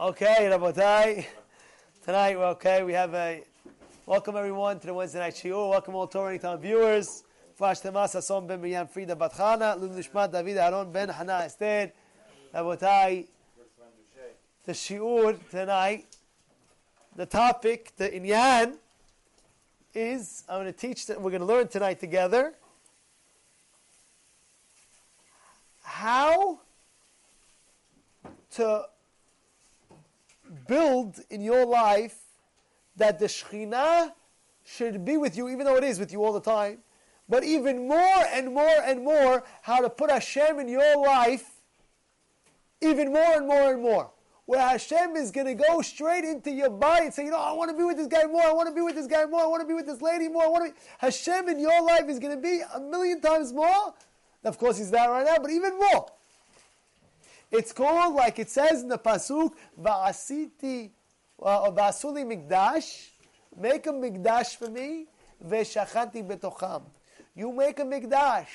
Okay, Rabotai. Tonight, we're okay. We have a welcome everyone to the Wednesday night shiur. Welcome all Torah viewers. Fash Temas Asom ben Miriam Frida Batchana, Lul Nishmat David Aaron ben Hana Esther. Rabotai, the shiur tonight, the topic, the inyan, is I'm going to teach. That we're going to learn tonight together how to build in your life that the Shekhinah should be with you, even though it is with you all the time. But even more and more and more, how to put Hashem in your life, even more and more and more. Where Hashem is going to go straight into your body and say, you know, I want to be with this guy more, I want to be with this guy more, I want to be with this lady more, I want to be. Hashem in your life is going to be a million times more. Of course, he's there right now, but even more. It's called, like it says in the Pasuk, Va'asiti, uh, Va'asuli Mikdash, make a Mikdash for me, Ve'shachanti betocham. You make a Mikdash,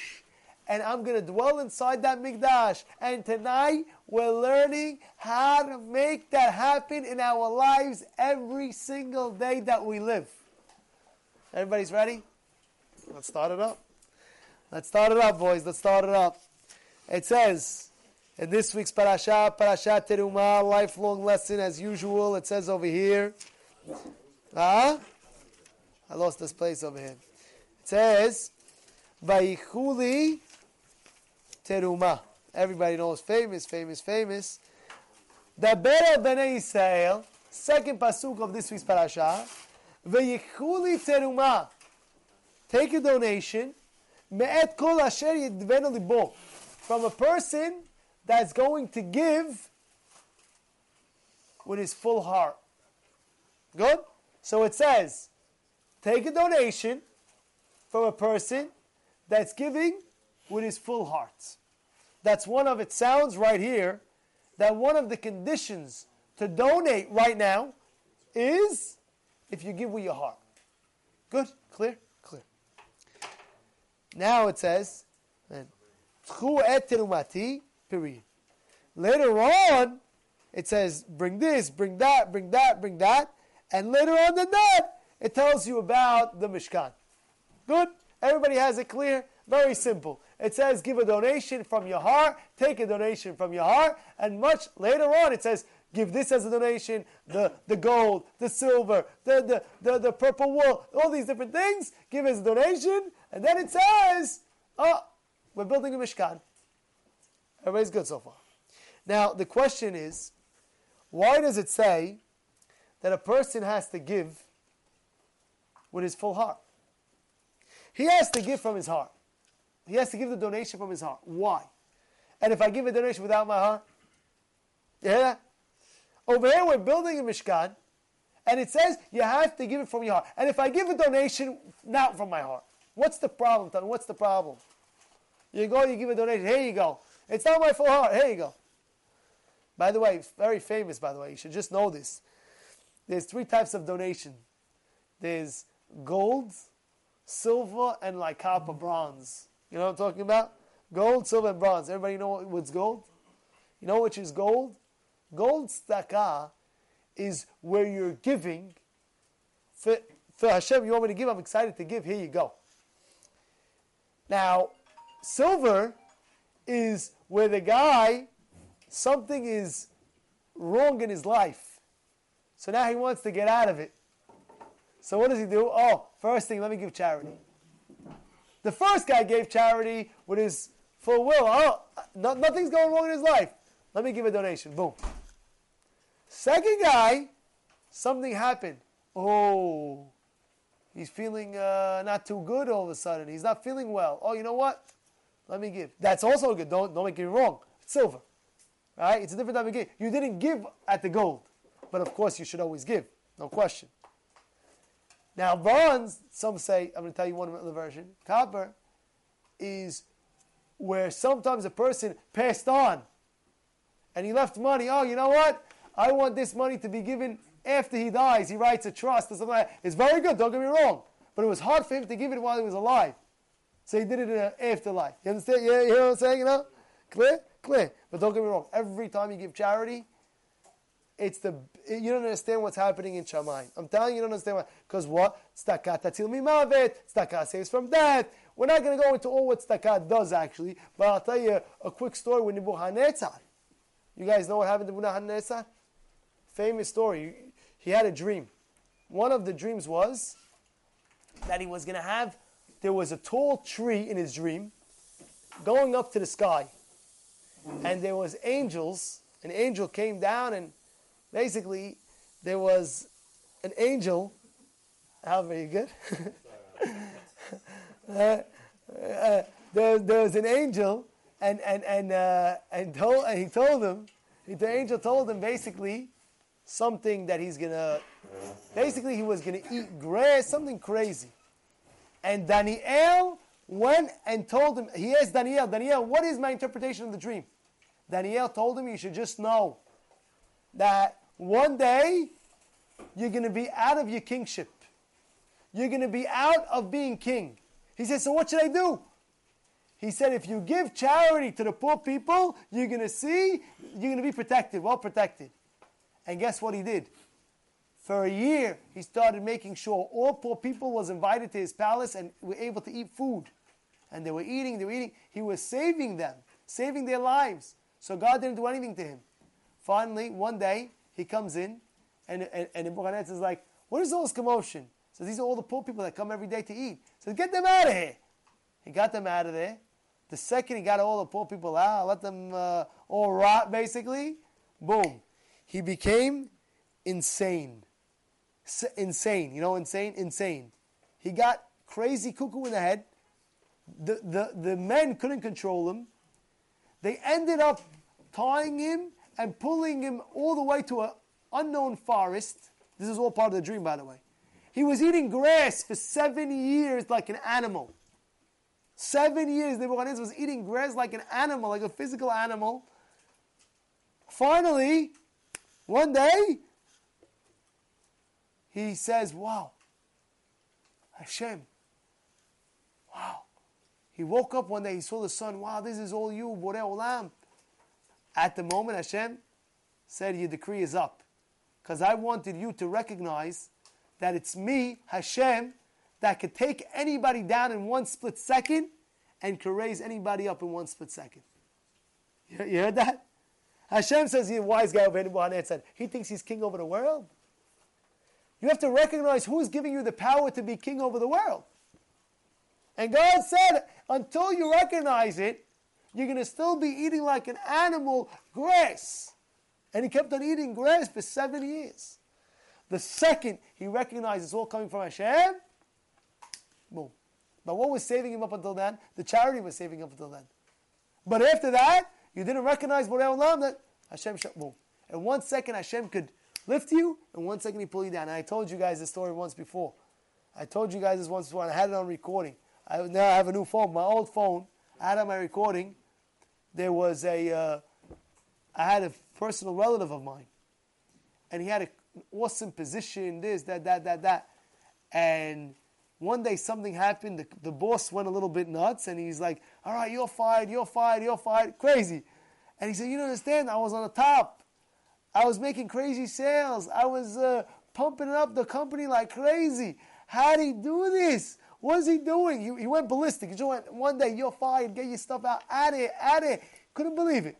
and I'm going to dwell inside that Mikdash. And tonight, we're learning how to make that happen in our lives every single day that we live. Everybody's ready? Let's start it up. Let's start it up, boys. Let's start it up. It says, in this week's parasha, parasha teruma, lifelong lesson as usual. It says over here, huh? I lost this place over here. It says, Vayichuli teruma. Everybody knows famous, famous, famous. Daber bnei Israel, second pasuk of this week's parasha. Vayichuli teruma. Take a donation. Me'et kol asher yidvenu libo. From a person that's going to give with his full heart. Good? So it says, take a donation from a person that's giving with his full heart. That's one of it sounds right here that one of the conditions to donate right now is if you give with your heart. Good? Clear? Clear. Now it says, period. Later on, it says, bring this, bring that, bring that, bring that. And later on than that, it tells you about the Mishkan. Good? Everybody has it clear? Very simple. It says, give a donation from your heart, take a donation from your heart, and much later on it says, give this as a donation, the, the gold, the silver, the, the, the, the purple wool, all these different things, give as a donation, and then it says, oh, we're building a Mishkan. Everybody's good so far. Now, the question is, why does it say that a person has to give with his full heart? He has to give from his heart. He has to give the donation from his heart. Why? And if I give a donation without my heart? Yeah? Over here we're building a Mishkan, and it says you have to give it from your heart. And if I give a donation not from my heart, what's the problem, Ton? What's the problem? You go, you give a donation, here you go. It's not my full heart. Here you go. By the way, very famous, by the way. You should just know this. There's three types of donation. There's gold, silver, and like copper, bronze. You know what I'm talking about? Gold, silver, and bronze. Everybody know what's gold? You know which is gold? Gold tzedakah is where you're giving. For, for Hashem, you want me to give? I'm excited to give. Here you go. Now, silver is where the guy, something is wrong in his life. So now he wants to get out of it. So what does he do? Oh, first thing, let me give charity. The first guy gave charity with his full will. Oh, no, nothing's going wrong in his life. Let me give a donation. Boom. Second guy, something happened. Oh, he's feeling uh, not too good all of a sudden. He's not feeling well. Oh, you know what? Let me give. That's also good. Don't, don't make me wrong. It's silver. Right? It's a different type of give. You didn't give at the gold. But of course, you should always give. No question. Now, bronze, some say, I'm going to tell you one other version. Copper is where sometimes a person passed on and he left money. Oh, you know what? I want this money to be given after he dies. He writes a trust or something like that. It's very good, don't get me wrong. But it was hard for him to give it while he was alive. So he did it in an afterlife. You understand? Yeah, you know what I'm saying? You know? Clear? Clear. But don't get me wrong. Every time you give charity, It's the you don't understand what's happening in Shamayim. I'm telling you, you don't understand why. Because what? Tatzil mimavet. Tzedakah saves from death. We're not going to go into all what tzedakah does actually, but I'll tell you a quick story with Nebuchadnezzar. You guys know what happened to Nebuchadnezzar? Famous story. He had a dream. One of the dreams was that he was going to have. There was a tall tree in his dream, going up to the sky, and there was angels. An angel came down and basically, there was an angel. How very good. uh, uh, there, there was an angel, and and and uh, and, told, and he told him. The angel told him basically something that he's gonna. Basically, he was gonna eat grass, something crazy. And Daniel went and told him. He asked Daniel, Daniel, what is my interpretation of the dream? Daniel told him, you should just know that one day, you're going to be out of your kingship. You're going to be out of being king. He said, So what should I do? He said, If you give charity to the poor people, you're going to see, you're going to be protected, well protected. And guess what he did? For a year, he started making sure all poor people was invited to his palace and were able to eat food. And they were eating, they were eating. He was saving them, saving their lives. So God didn't do anything to him. Finally, one day, he comes in, and, and, and Nebuchadnezzar is like, What is all this commotion? So these are all the poor people that come every day to eat. So get them out of here. He got them out of there. The second he got all the poor people out, let them uh, all rot, basically, boom. He became insane. Insane. You know, insane? Insane. He got crazy cuckoo in the head. The, the, the men couldn't control him. They ended up tying him and pulling him all the way to an unknown forest. This is all part of the dream, by the way. He was eating grass for seven years like an animal. Seven years, Nebuchadnezzar was eating grass like an animal, like a physical animal. Finally, one day, he says, Wow, Hashem, wow. He woke up one day, he saw the sun, wow, this is all you, Borei Olam. At the moment, Hashem said, Your decree is up. Because I wanted you to recognize that it's me, Hashem, that could take anybody down in one split second and could raise anybody up in one split second. You, heard that? Hashem says he's a wise guy over Nebuchadnezzar. He thinks he's king over the world. You have to recognize who's giving you the power to be king over the world. And God said, until you recognize it, you're going to still be eating like an animal grass. And he kept on eating grass for seven years. The second he recognized it's all coming from Hashem, boom. But what was saving him up until then? The charity was saving him up until then. But after that, you didn't recognize Borei Olam that Hashem, boom. In one second, Hashem could lift you, and one second he pull you down. And I told you guys this story once before. I told you guys this once before, and I had it on recording. I, now I have a new phone. My old phone, I had on my recording, there was a, uh, I had a personal relative of mine, and he had an awesome position, this, that, that, that, that. And one day something happened, the, the boss went a little bit nuts, and he's like, all right, you're fired, you're fired, you're fired, crazy. And he said, you don't understand, I was on the top. I was making crazy sales. I was uh, pumping up the company like crazy. How did he do this? What is he doing? He, he went ballistic. He just went, one day, you're fired, get your stuff out, at it, at it. Couldn't believe it.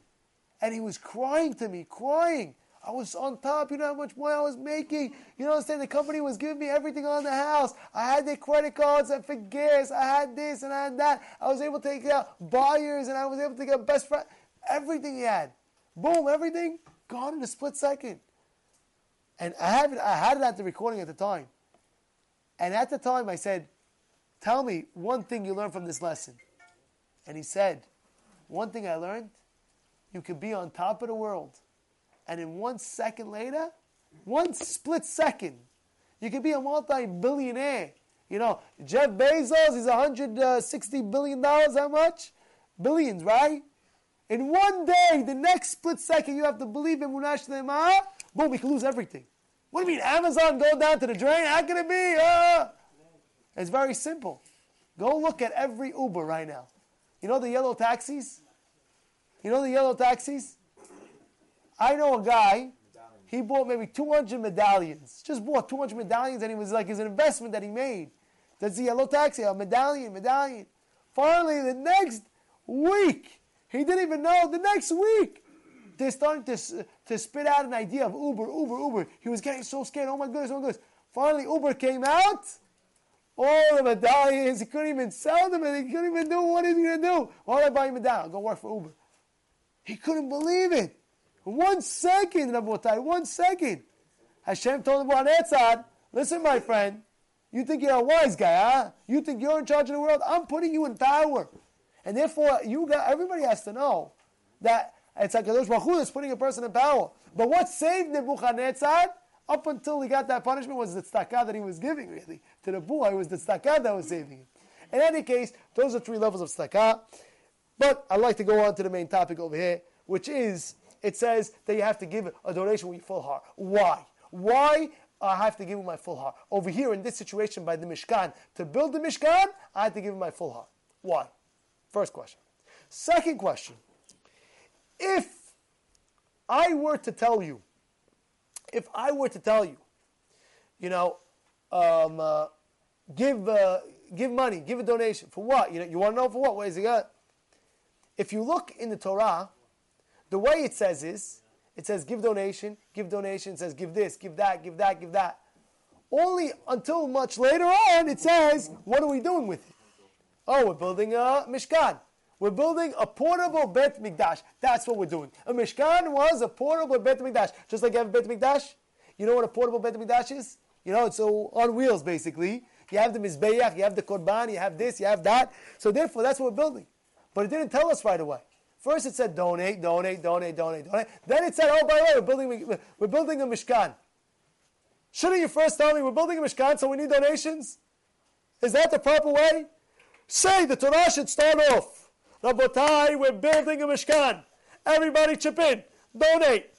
And he was crying to me, crying. I was on top. You know how much money I was making. You know what I'm saying? The company was giving me everything on the house. I had their credit cards and for. I had this and I had that. I was able to take out buyers and I was able to get best friend. Everything he had. Boom, everything gone in a split second. And I have it, I had it at the recording at the time. And at the time I said, Tell me one thing you learned from this lesson. And he said, One thing I learned, you could be on top of the world. And in one second later, one split second, you could be a multi billionaire. You know, Jeff Bezos is $160 uh, billion. How much? Billions, right? In one day, the next split second, you have to believe in Emunah Shlema, boom, we can lose everything. What do you mean, Amazon go down to the drain? How can it be? Uh, it's very simple. Go look at every Uber right now. You know the yellow taxis? You know the yellow taxis? I know a guy. he bought maybe 200 medallions. Just bought 200 medallions and it was like his investment that he made. That's the yellow taxi, a medallion, medallion. Finally, the next week, he didn't even know, the next week, they're starting to, to spit out an idea of Uber, Uber, Uber. He was getting so scared. Oh my goodness, oh my goodness. Finally, Uber came out. All the medallions, he couldn't even sell them and he couldn't even do what he's going to do. Why did I buy him a medallion? Go work for Uber. He couldn't believe it. One second, Rabotai, one second. Hashem told him, on Etzad, listen, my friend, you think you're a wise guy, huh? You think you're in charge of the world? I'm putting you in power. And therefore, you got, everybody has to know that it's like Kadosh Baruch Hu that's putting a person in power. But what saved Nebuchadnezzar up until he got that punishment was the tzedakah that he was giving, really. To the boy, it was the tzedakah that was saving him. In any case, those are three levels of tzedakah. But I'd like to go on to the main topic over here, which is it says that you have to give a donation with your full heart. Why? Why I have to give him my full heart? Over here in this situation by the Mishkan, to build the Mishkan, I have to give him my full heart. Why? First question. Second question. If I were to tell you, if I were to tell you, you know, um, uh, give uh, give money, give a donation for what? You know, you want to know for what? What is it got? If you look in the Torah, the way it says is, it says give donation, give donation, it says give this, give that, give that, give that. Only until much later on, it says, what are we doing with it? Oh, we're building a Mishkan. We're building a portable Bet Mikdash. That's what we're doing. A Mishkan was a portable Bet Mikdash. Just like you have a Bet Mikdash. You know what a portable Bet Mikdash is? You know, it's so on wheels basically. You have the Mizbeach, you have the Korban, you have this, you have that. So therefore, that's what we're building. But it didn't tell us right away. First it said donate, donate, donate, donate, donate. Then it said, oh, by the way, we're building, we're building a Mishkan. Shouldn't you first tell me we're building a Mishkan, so we need donations? Is that the proper way? Say the Torah should start off. Rabotai, we're building a Mishkan. Everybody chip in. Donate.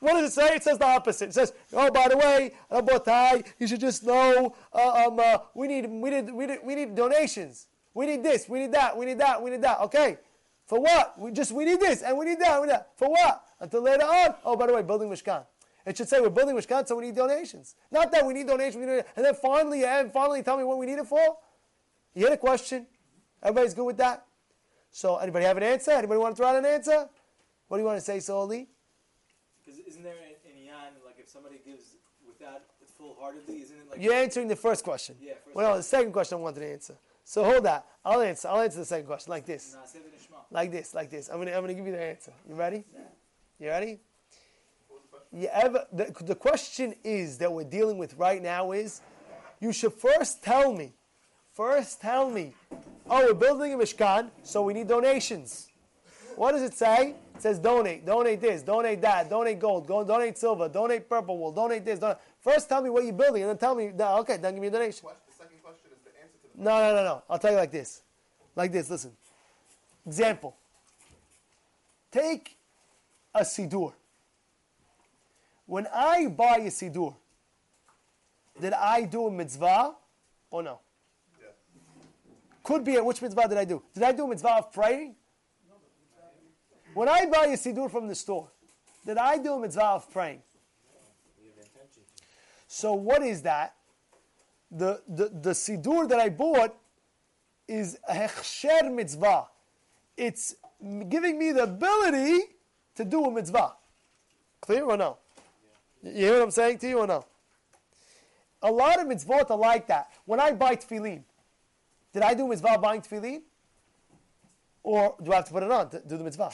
What does it say? It says the opposite. It says, "Oh, by the way, Rabotai, you should just know uh, um, uh, we need we need we need we need donations. We need this. We need that. We need that. We need that. Okay, for what? We just we need this and we need that. We need that. For what? Until later on. Oh, by the way, building Mishkan. It should say we're building Mishkan, so we need donations. Not that we need donations, we need, and then finally, and finally, tell me what we need it for. You had a question? Everybody's good with that. So, anybody have an answer? Anybody want to throw out an answer? What do you want to say, Soli? Because isn't there an, inyan like if somebody gives without full heartedly, isn't it like you're answering the first question? Yeah. First well, no, the second question I wanted to answer. So hold that. I'll answer. I'll answer the second question like this. Like this, like this. I'm gonna, I'm gonna give you the answer. You ready? You ready? You ever, the, the question is that we're dealing with right now is, you should first tell me, first tell me, oh, we're building a Mishkan, so we need donations. What does it say? It says donate, donate this, donate that, donate gold, go, donate silver, donate purple wool, donate this. Donate. First tell me what you're building, and then tell me, okay, then give me a donation. No, no, no, no. I'll tell you like this. Like this, listen. Example. Take a Sidur. When I buy a Sidur, did I do a mitzvah or no? Could be which mitzvah did I do? Did I do mitzvah of praying? When I buy a Sidur from the store, did I do a mitzvah of praying? So what is that? The, the, the Sidur that I bought is a hechsher mitzvah it's giving me the ability to do a mitzvah. Clear or no? You hear what I'm saying to you or no? A lot of mitzvot are like that. When I buy tefillin, did I do mitzvah buying tefillin? Or do I have to put it on to do the mitzvah?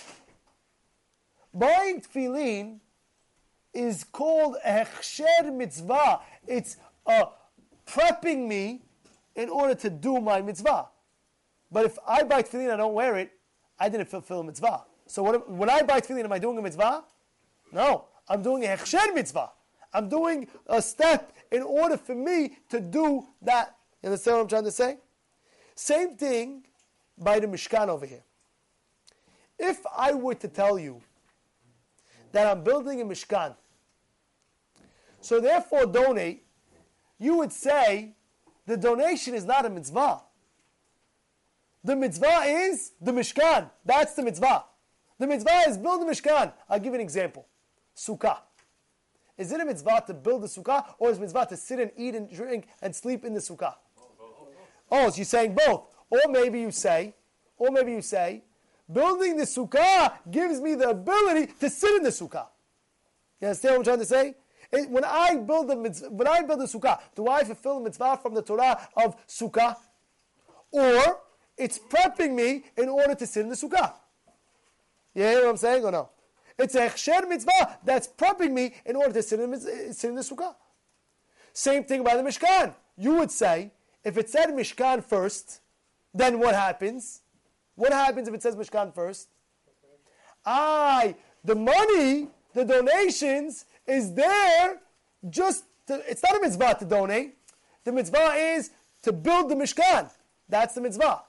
Buying tefillin is called a hechsher mitzvah. It's uh, prepping me in order to do my mitzvah. But if I buy tefillin and I don't wear it, I didn't fulfill a mitzvah. So what, when I buy tefillin, am I doing a mitzvah? No, I'm doing a hechsher mitzvah. I'm doing a step in order for me to do that. You understand what I'm trying to say? Same thing by the Mishkan over here. If I were to tell you that I'm building a Mishkan, so therefore donate, you would say the donation is not a mitzvah. The mitzvah is the Mishkan. That's the mitzvah. The mitzvah is build the Mishkan. I'll give you an example. Sukkah. Is it a mitzvah to build the sukkah, or is mitzvah to sit and eat and drink and sleep in the sukkah? Oh, so you're saying both. Or maybe you say, or maybe you say, building the sukkah gives me the ability to sit in the sukkah. You understand what I'm trying to say? It, when I build the mitzvah, when I build the sukkah, do I fulfill the mitzvah from the Torah of sukkah, or it's prepping me in order to sit in the sukkah? You hear what I'm saying or no? It's hechsher mitzvah that's prepping me in order to sit in, sit in the sukkah. Same thing by the Mishkan. You would say, if it said Mishkan first, then what happens? What happens if it says Mishkan first? I, the money, the donations is there just to, it's not a mitzvah to donate. The mitzvah is to build the Mishkan. That's the mitzvah.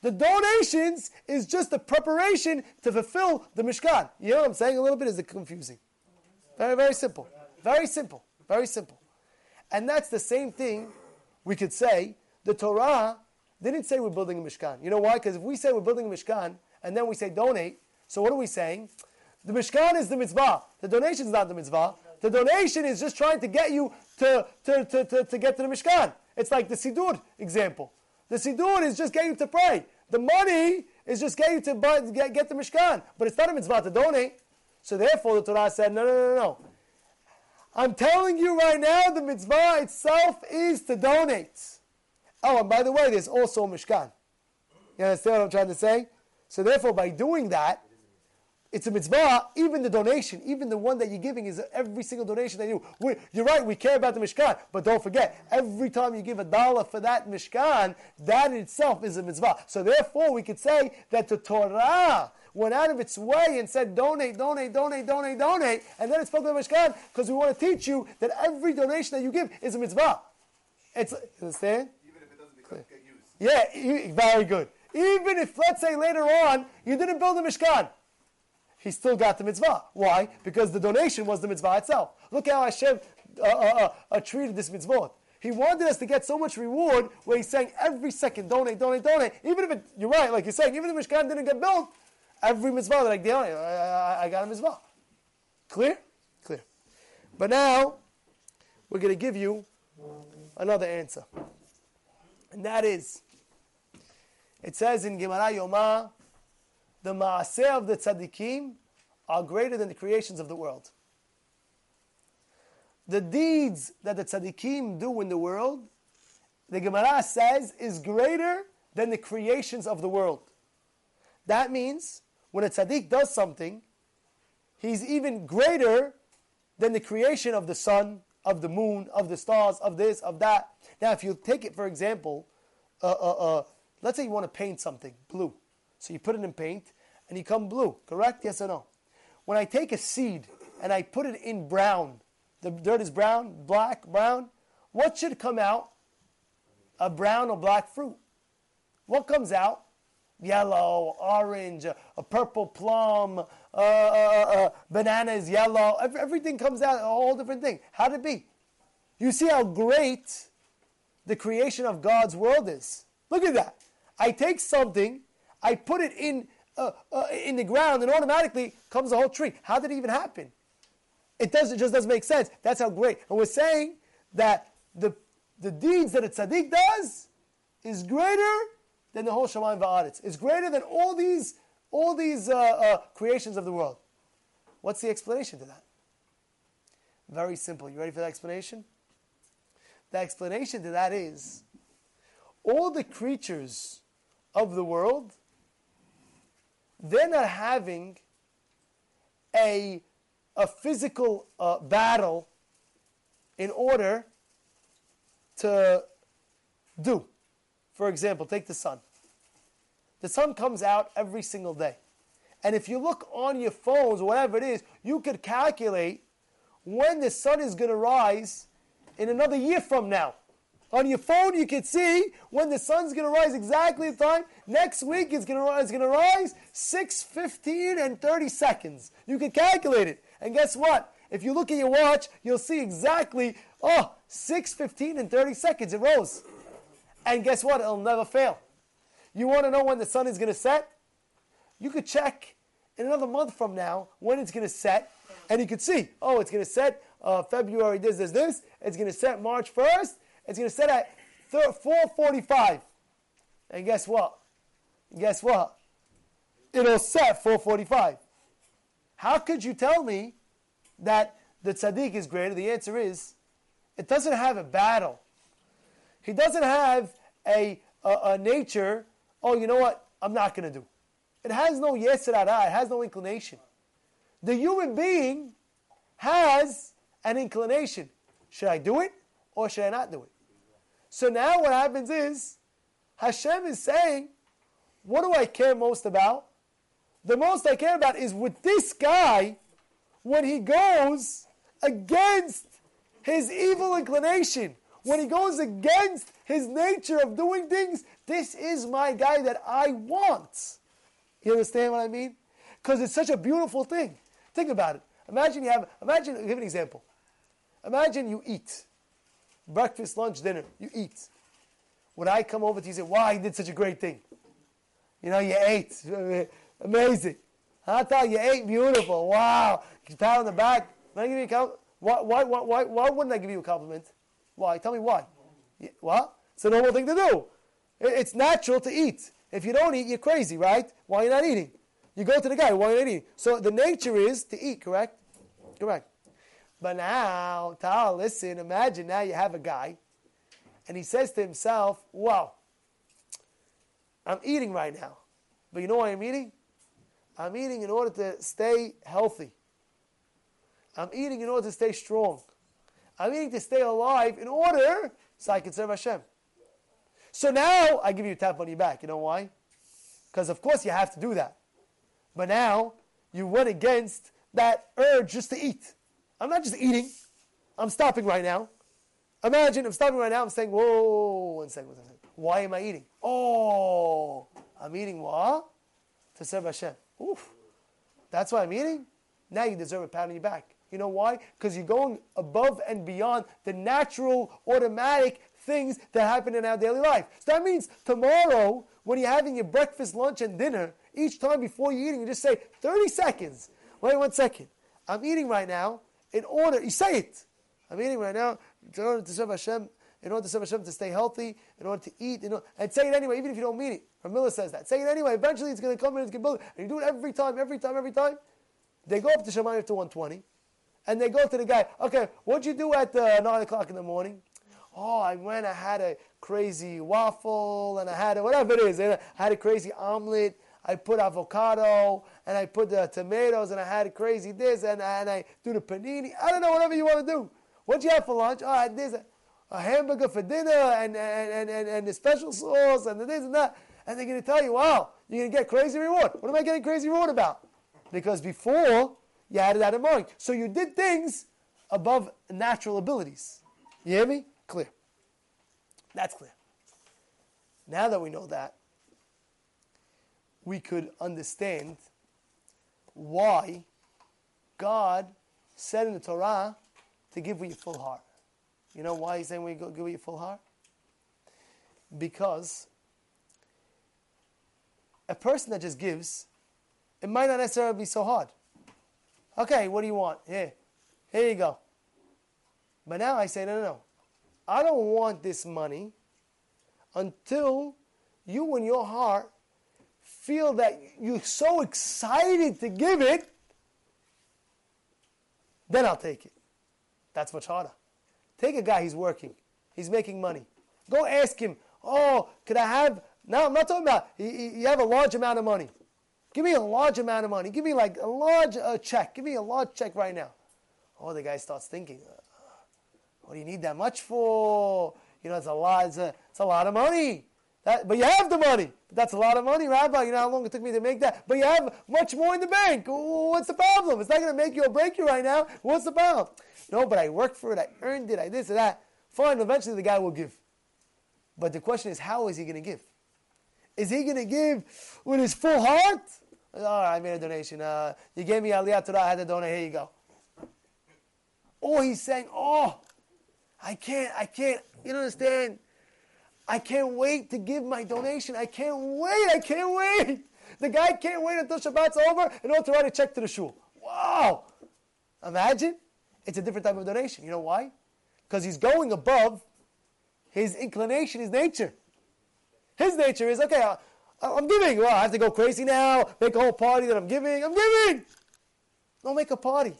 The donations is just a preparation to fulfill the Mishkan. You know what I'm saying? A little bit is confusing. Very, very simple. Very simple. Very simple. And that's the same thing we could say. The Torah didn't say we're building a Mishkan. You know why? Because if we say we're building a Mishkan and then we say donate, so what are we saying? The Mishkan is the mitzvah. The donation is not the mitzvah. The donation is just trying to get you to, to, to, to, to get to the Mishkan. It's like the Sidur example. The Sidur is just getting you to pray. The money is just getting you to buy, get, get the Mishkan. But it's not a mitzvah to donate. So therefore the Torah said, no, no, no, no. I'm telling you right now, the mitzvah itself is to donate. Oh, and by the way, there's also Mishkan. You understand what I'm trying to say? So therefore, by doing that, it's a mitzvah, even the donation, even the one that you're giving is every single donation that you do. You're right, we care about the Mishkan, but don't forget, every time you give a dollar for that Mishkan, that itself is a mitzvah. So therefore, we could say that the Torah went out of its way and said, donate, donate, donate, donate, donate, and then it spoke to the Mishkan because we want to teach you that every donation that you give is a mitzvah. It's, understand? Even if it doesn't become, get used. Yeah, very good. Even if, let's say, later on, you didn't build a Mishkan he still got the mitzvah. Why? Because the donation was the mitzvah itself. Look how Hashem uh, uh, uh, treated this mitzvah. He wanted us to get so much reward where he's saying every second, donate, donate, donate. Even if it, you're right, like you're saying, even if the Mishkan didn't get built, every mitzvah I did, I, I, I got a mitzvah. Clear? Clear. But now, we're going to give you another answer. And that is, it says in Gemara Yoma, the maaseh of the tzaddikim are greater than the creations of the world. The deeds that the tzaddikim do in the world, the Gemara says, is greater than the creations of the world. That means when a tzaddik does something, he's even greater than the creation of the sun, of the moon, of the stars, of this, of that. Now, if you take it, for example, uh, uh, uh, let's say you want to paint something blue. So you put it in paint, and you come blue. Correct? Yes or no? When I take a seed and I put it in brown, the dirt is brown, black, brown, what should come out? A brown or black fruit. What comes out? Yellow, orange, a purple plum, uh, uh, uh, uh banana is yellow. Everything comes out, a whole different thing. How did it be? You see how great the creation of God's world is. Look at that. I take something, I put it in uh, uh, in the ground, and automatically comes a whole tree. How did it even happen? It does. It just doesn't make sense. That's how great. And we're saying that the the deeds that a tzaddik does is greater than the whole Shamayim Va'aretz. It's greater than all these all these uh, uh, creations of the world. What's the explanation to that? Very simple. You ready for the explanation? The explanation to that is all the creatures of the world they're not having a, a physical uh, battle in order to do. For example, take the sun. The sun comes out every single day. And if you look on your phones whatever it is, you could calculate when the sun is going to rise in another year from now. On your phone, you can see when the sun's going to rise exactly the time. Next week, it's going to rise, going to rise 6, 15, and 30 seconds. You can calculate it. And guess what? If you look at your watch, you'll see exactly, oh, 6, 15, and 30 seconds. It rose. And guess what? It'll never fail. You want to know when the sun is going to set? You could check in another month from now when it's going to set, and you could see, oh, it's going to set uh, February this, this, this. It's going to set March 1st. It's going to set at 445. And guess what? Guess what? It'll set 445. How could you tell me that the tzaddik is greater? The answer is, it doesn't have a battle. He doesn't have a, a, a nature, oh, you know what? I'm not going to do. It has no yetzer hara, it has no inclination. The human being has an inclination. Should I do it or should I not do it? So now what happens is Hashem is saying, what do I care most about? The most I care about is with this guy when he goes against his evil inclination, when he goes against his nature of doing things, this is my guy that I want. You understand what I mean? Because it's such a beautiful thing. Think about it. Imagine you have, imagine, give an example. Imagine you eat breakfast, lunch, dinner. You eat. When I come over to you say, wow, you did such a great thing? You know, you ate. Amazing. I thought you ate beautiful. Wow. Pat on the back. You? Why, why, why, why, wouldn't I give you a compliment? Why? Tell me why. What? It's a normal thing to do. It's natural to eat. If you don't eat, you're crazy, right? Why are you not eating? You go to the guy, why are you not eating? So the nature is to eat, correct? Correct. But now, Tal, listen, imagine now you have a guy, and he says to himself, Wow, I'm eating right now. But you know why I'm eating? I'm eating in order to stay healthy. I'm eating in order to stay strong. I'm eating to stay alive in order so I can serve Hashem. So now I give you a tap on your back. You know why? Because of course you have to do that. But now you went against that urge just to eat. I'm not just eating. I'm stopping right now. Imagine I'm stopping right now. I'm saying, whoa, one second, one second. Why am I eating? Oh, I'm eating what? To serve Hashem. Oof. That's why I'm eating? Now you deserve a pat on your back. You know why? Because you're going above and beyond the natural, automatic things that happen in our daily life. So that means tomorrow, when you're having your breakfast, lunch, and dinner, each time before you're eating, you just say 30 seconds. Wait one second. I'm eating right now in order, you say it. I'm eating right now in order to serve Hashem, in order to serve Hashem to stay healthy, in order to eat, order, and say it anyway, even if you don't mean it. Ramila says that. Say it anyway. Eventually it's going to come and it's going to build. And you do it every time, every time, every time. They go up to Shamayim to 120, and they go to the guy, okay, what'd you do at uh, 9 o'clock in the morning? Oh, I went, I had a crazy waffle, and I had a, whatever it is, I had a crazy omelet, I put avocado, and I put the tomatoes, and I had a crazy this, and, and I do the panini. I don't know, whatever you want to do. What'd you have for lunch? Oh, I had this, a hamburger for dinner, and, and, and, and, the special sauce, and the this and that. And they're going to tell you, wow, you're going to get crazy reward. What am I getting crazy reward about? Because before, you had that in mind. So you did things above natural abilities. You hear me? Clear. That's clear. Now that we know that, we could understand why God said in the Torah to give with your full heart. You know why he's saying we give with your full heart? Because a person that just gives, it might not necessarily be so hard. Okay, what do you want? Here, here you go. But now I say, no, no, no. I don't want this money until you in your heart feel that you're so excited to give it, then I'll take it. That's much harder. Take a guy, he's working, he's making money. Go ask him, oh, could I have, no, I'm not talking about, you have a large amount of money. Give me a large amount of money. Give me like a large uh, check. Give me a large check right now. Oh, the guy starts thinking, uh, what do you need that much for? You know, it's a lot. It's a, it's a lot of money. That, but you have the money. That's a lot of money, Rabbi. You know how long it took me to make that. But you have much more in the bank. What's the problem? It's not going to make you or break you right now. What's the problem? No, but I worked for it. I earned it. I this or that. Fine. Eventually, the guy will give. But the question is, how is he going to give? Is he going to give with his full heart? Oh, I made a donation. Uh, you gave me Aliyah Torah. I had to donate. Here you go. Or he's saying, oh, I can't, I can't, you don't understand? I can't wait to give my donation. I can't wait. I can't wait. The guy can't wait until Shabbat's over in order to write a check to the shul. Wow. Imagine it's a different type of donation. You know why? Because he's going above his inclination, his nature. His nature is okay. I'm giving. Well, I have to go crazy now. Make a whole party that I'm giving. I'm giving. Don't make a party.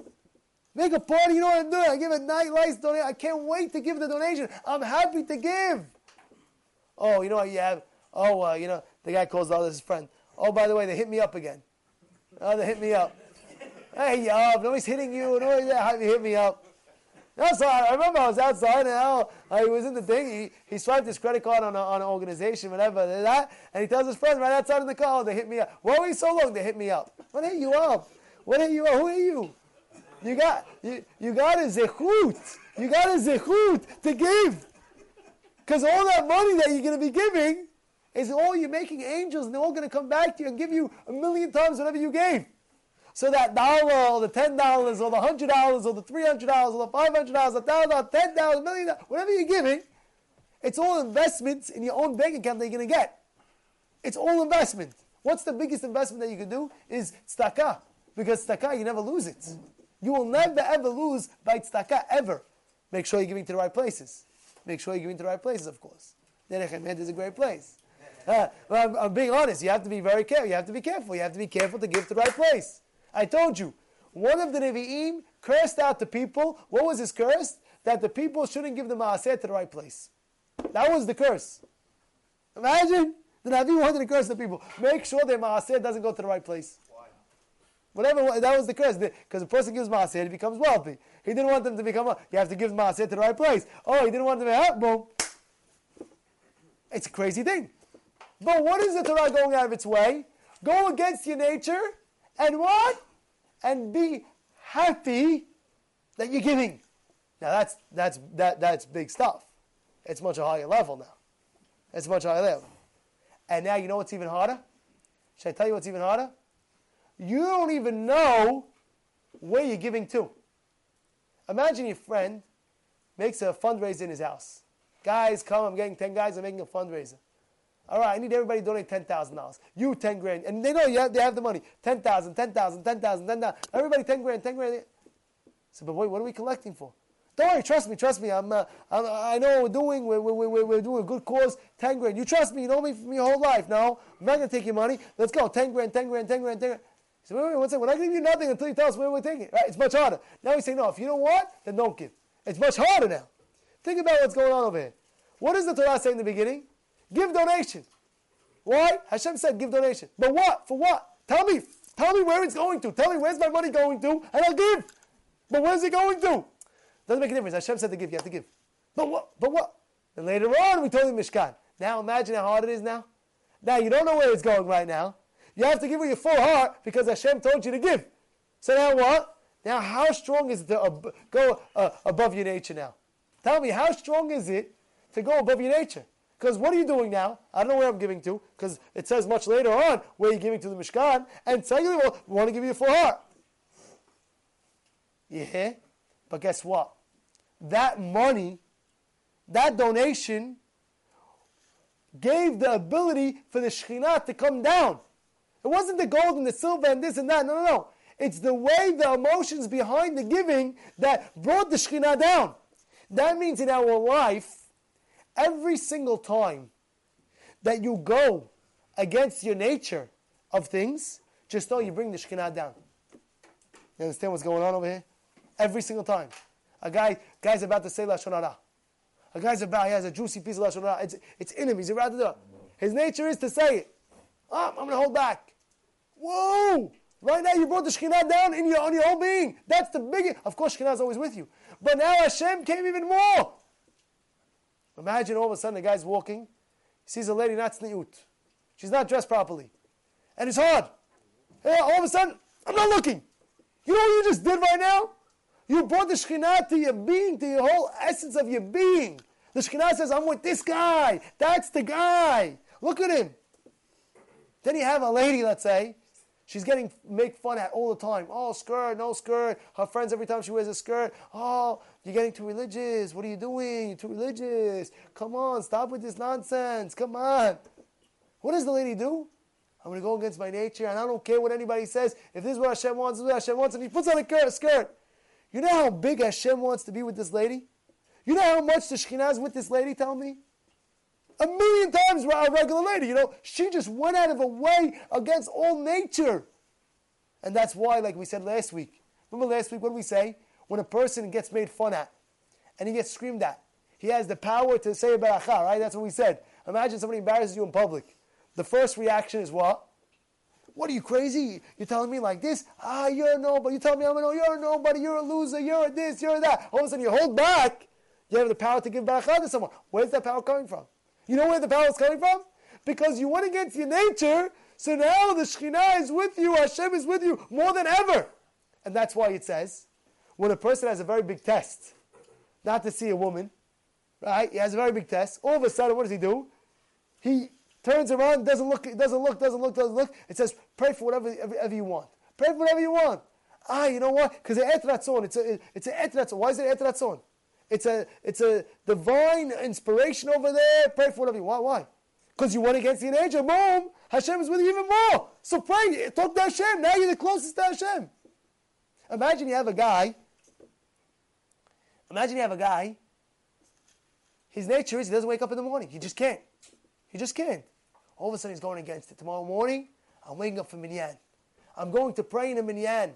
Make a party. You know what I'm doing? I give a night lights donation. I can't wait to give the donation. I'm happy to give. Oh, you know what? You have. Oh, uh, you know the guy calls all his friend. Oh, by the way, they hit me up again. Oh, they hit me up. Hey, up. Nobody's hitting you. Nobody's. Hit me up. That's all. I remember I was outside and how uh, he was in the thing. He, he swiped his credit card on, a, on an organization, whatever, that, and he tells his friends right outside in the car, oh, they hit me up. Why were you so long? They hit me up. What hit you up? What hit you up? Who are you? You got you, you got a zechut. You got a zechut to give. Because all that money that you're going to be giving is all you're making angels, and they're all going to come back to you and give you a million times whatever you gave. So that dollar or the ten dollars or the hundred dollars or the three hundred dollars or the five hundred dollars, a thousand dollars, ten dollars, million dollars, whatever you're giving, it's all investments in your own bank account that you're going to get. It's all investment. What's the biggest investment that you can do? Is tzedakah. Because tzedakah, you never lose it. You will never ever lose by tzedakah, ever. Make sure you're giving to the right places. Make sure you're giving to the right places, of course. Derech is a great place. Uh, I'm, I'm being honest. You have to be very careful. You have to be careful. You have to be careful to give to the right place. I told you, one of the Nevi'im cursed out the people. What was his curse? That the people shouldn't give the Maaser to the right place. That was the curse. Imagine the Navi wanted to curse the people. Make sure their Maaser doesn't go to the right place. Whatever, that was the curse. Because the person gives Maaser, he becomes wealthy. He didn't want them to become, wealthy. you have to give Maaser to the right place. Oh, he didn't want them to have, boom. It's a crazy thing. But what is the Torah going out of its way? Go against your nature and what? And be happy that you're giving. Now that's that's that that's big stuff. It's much a higher level now. It's much higher level. And now you know what's even harder? Should I tell you what's even harder? You don't even know where you're giving to. Imagine your friend makes a fundraiser in his house. Guys, come, I'm getting 10 guys, I'm making a fundraiser. All right, I need everybody to donate ten thousand dollars. You ten grand, and they know you have, they have the money. Ten thousand, ten thousand, ten thousand, ten thousand. Everybody ten grand, ten grand. So, but wait, what are we collecting for? Don't worry, trust me, trust me. I'm, uh, I'm i know what we're doing. We're, we're, we're, doing a good cause. Ten grand. You trust me. You know me for your whole life. No, I'm not to take your money. Let's go. Ten grand, ten grand, ten grand, ten grand. He said, wait, wait, one second. We're not giving you nothing until you tell us where we're taking it. Right? It's much harder. Now we say, no, if you don't want, then don't give. It's much harder now. Think about what's going on over here. What does the Torah say in the beginning? Give donation. Why? Hashem said give donation. But what? For what? Tell me. Tell me where it's going to. Tell me where's my money going to, and I'll give. But where's it going to? Doesn't make a difference. Hashem said to give, you have to give. But what? But what? And later on, we told him Mishkan. Now imagine how hard it is now. Now you don't know where it's going right now. You have to give with your full heart because Hashem told you to give. So now what? Now how strong is it to go uh, above your nature now? Tell me, how strong is it to go above your nature? Because what are you doing now? I don't know where I'm giving to, because it says much later on where you're giving to the Mishkan. And secondly, well, we want to give you a full heart. Yeah, but guess what? That money, that donation, gave the ability for the Shekhinah to come down. It wasn't the gold and the silver and this and that. No, no, no. It's the way, the emotions behind the giving that brought the Shekhinah down. That means in our life, every single time that you go against your nature of things, just know you bring the Shekhinah down. You understand what's going on over here? Every single time. A guy, guy's about to say Lashon Hara. A guy's about, he has a juicy piece of Lashon Hara. It's, it's in him. He's about to do it. His nature is to say it. Oh, I'm going to hold back. Whoa! Right now you brought the Shekhinah down in your, on your whole being. That's the biggest. Of course, Shekhinah is always with you. But now Hashem came even more. Imagine all of a sudden the guy's walking, he sees a lady not tzniut. She's not dressed properly. And it's hard. Yeah, all of a sudden, I'm not looking. You know what you just did right now? You brought the Shekhinah to your being, to your whole essence of your being. The Shekhinah says, I'm with this guy. That's the guy. Look at him. Then you have a lady, let's say, She's getting make fun at all the time. Oh, skirt, no skirt. Her friends every time she wears a skirt. Oh, you're getting too religious. What are you doing? You're too religious. Come on, stop with this nonsense. Come on. What does the lady do? I'm going to go against my nature, and I don't care what anybody says. If this is what Hashem wants, this is what Hashem wants, and he puts on a skirt. You know how big Hashem wants to be with this lady? You know how much the Shekhinah is with this lady, tell me? A million times a regular lady. You know, she just went out of her way against all nature. And that's why, like we said last week, remember last week what did we say? When a person gets made fun at and he gets screamed at, he has the power to say a beracha, right? That's what we said. Imagine somebody embarrasses you in public. The first reaction is what? What are you crazy? You're telling me like this? Ah, you're a nobody. You tell me I'm a you're a nobody, you're a loser, you're a this, you're a that. All of a sudden you hold back. You have the power to give beracha to someone. Where's that power coming from? You know where the power is coming from? Because you went against your nature, so now the Shekhinah is with you, Hashem is with you more than ever. And that's why it says, when a person has a very big test, not to see a woman, right? He has a very big test. All of a sudden, what does he do? He turns around, doesn't look, doesn't look, doesn't look, doesn't look. It says, pray for whatever, whatever you want. Pray for whatever you want. Ah, you know what? Because it's etratzon. It's a, it's a etratzon. Why is it etratzon? It's a, it's a divine inspiration over there. Pray for whatever you want. Why? Because you went against the angel. Boom! Hashem is with you even more. So pray. Talk to Hashem. Now you're the closest to Hashem. Imagine you have a guy. Imagine you have a guy. His nature is he doesn't wake up in the morning. He just can't. He just can't. All of a sudden he's going against it. Tomorrow morning, I'm waking up for minyan. I'm going to pray in a minyan.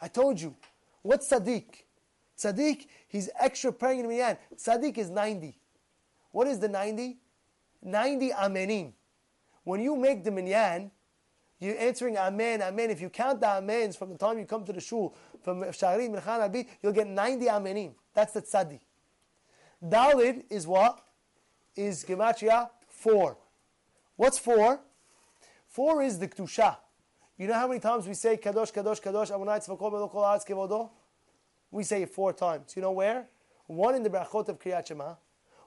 I told you. What's tzaddik? Tzaddik, he's extra praying in minyan. Tzaddik is 90. What is the 90? 90 amenim. When you make the minyan, you're answering amen, amen. If you count the amens from the time you come to the shul, from Sha'arim, Mincha, Abid, you'll get 90 amenim. That's the tzaddik. Dalid is what? Is Gematria 4. What's 4? 4 is the Kedusha. You know how many times we say Kadosh, Kadosh, Kadosh, Amunai Tzvakol Melokol Haaretz Kevodo? We say it four times. You know where? One in the Brachot of Kriyat Shema,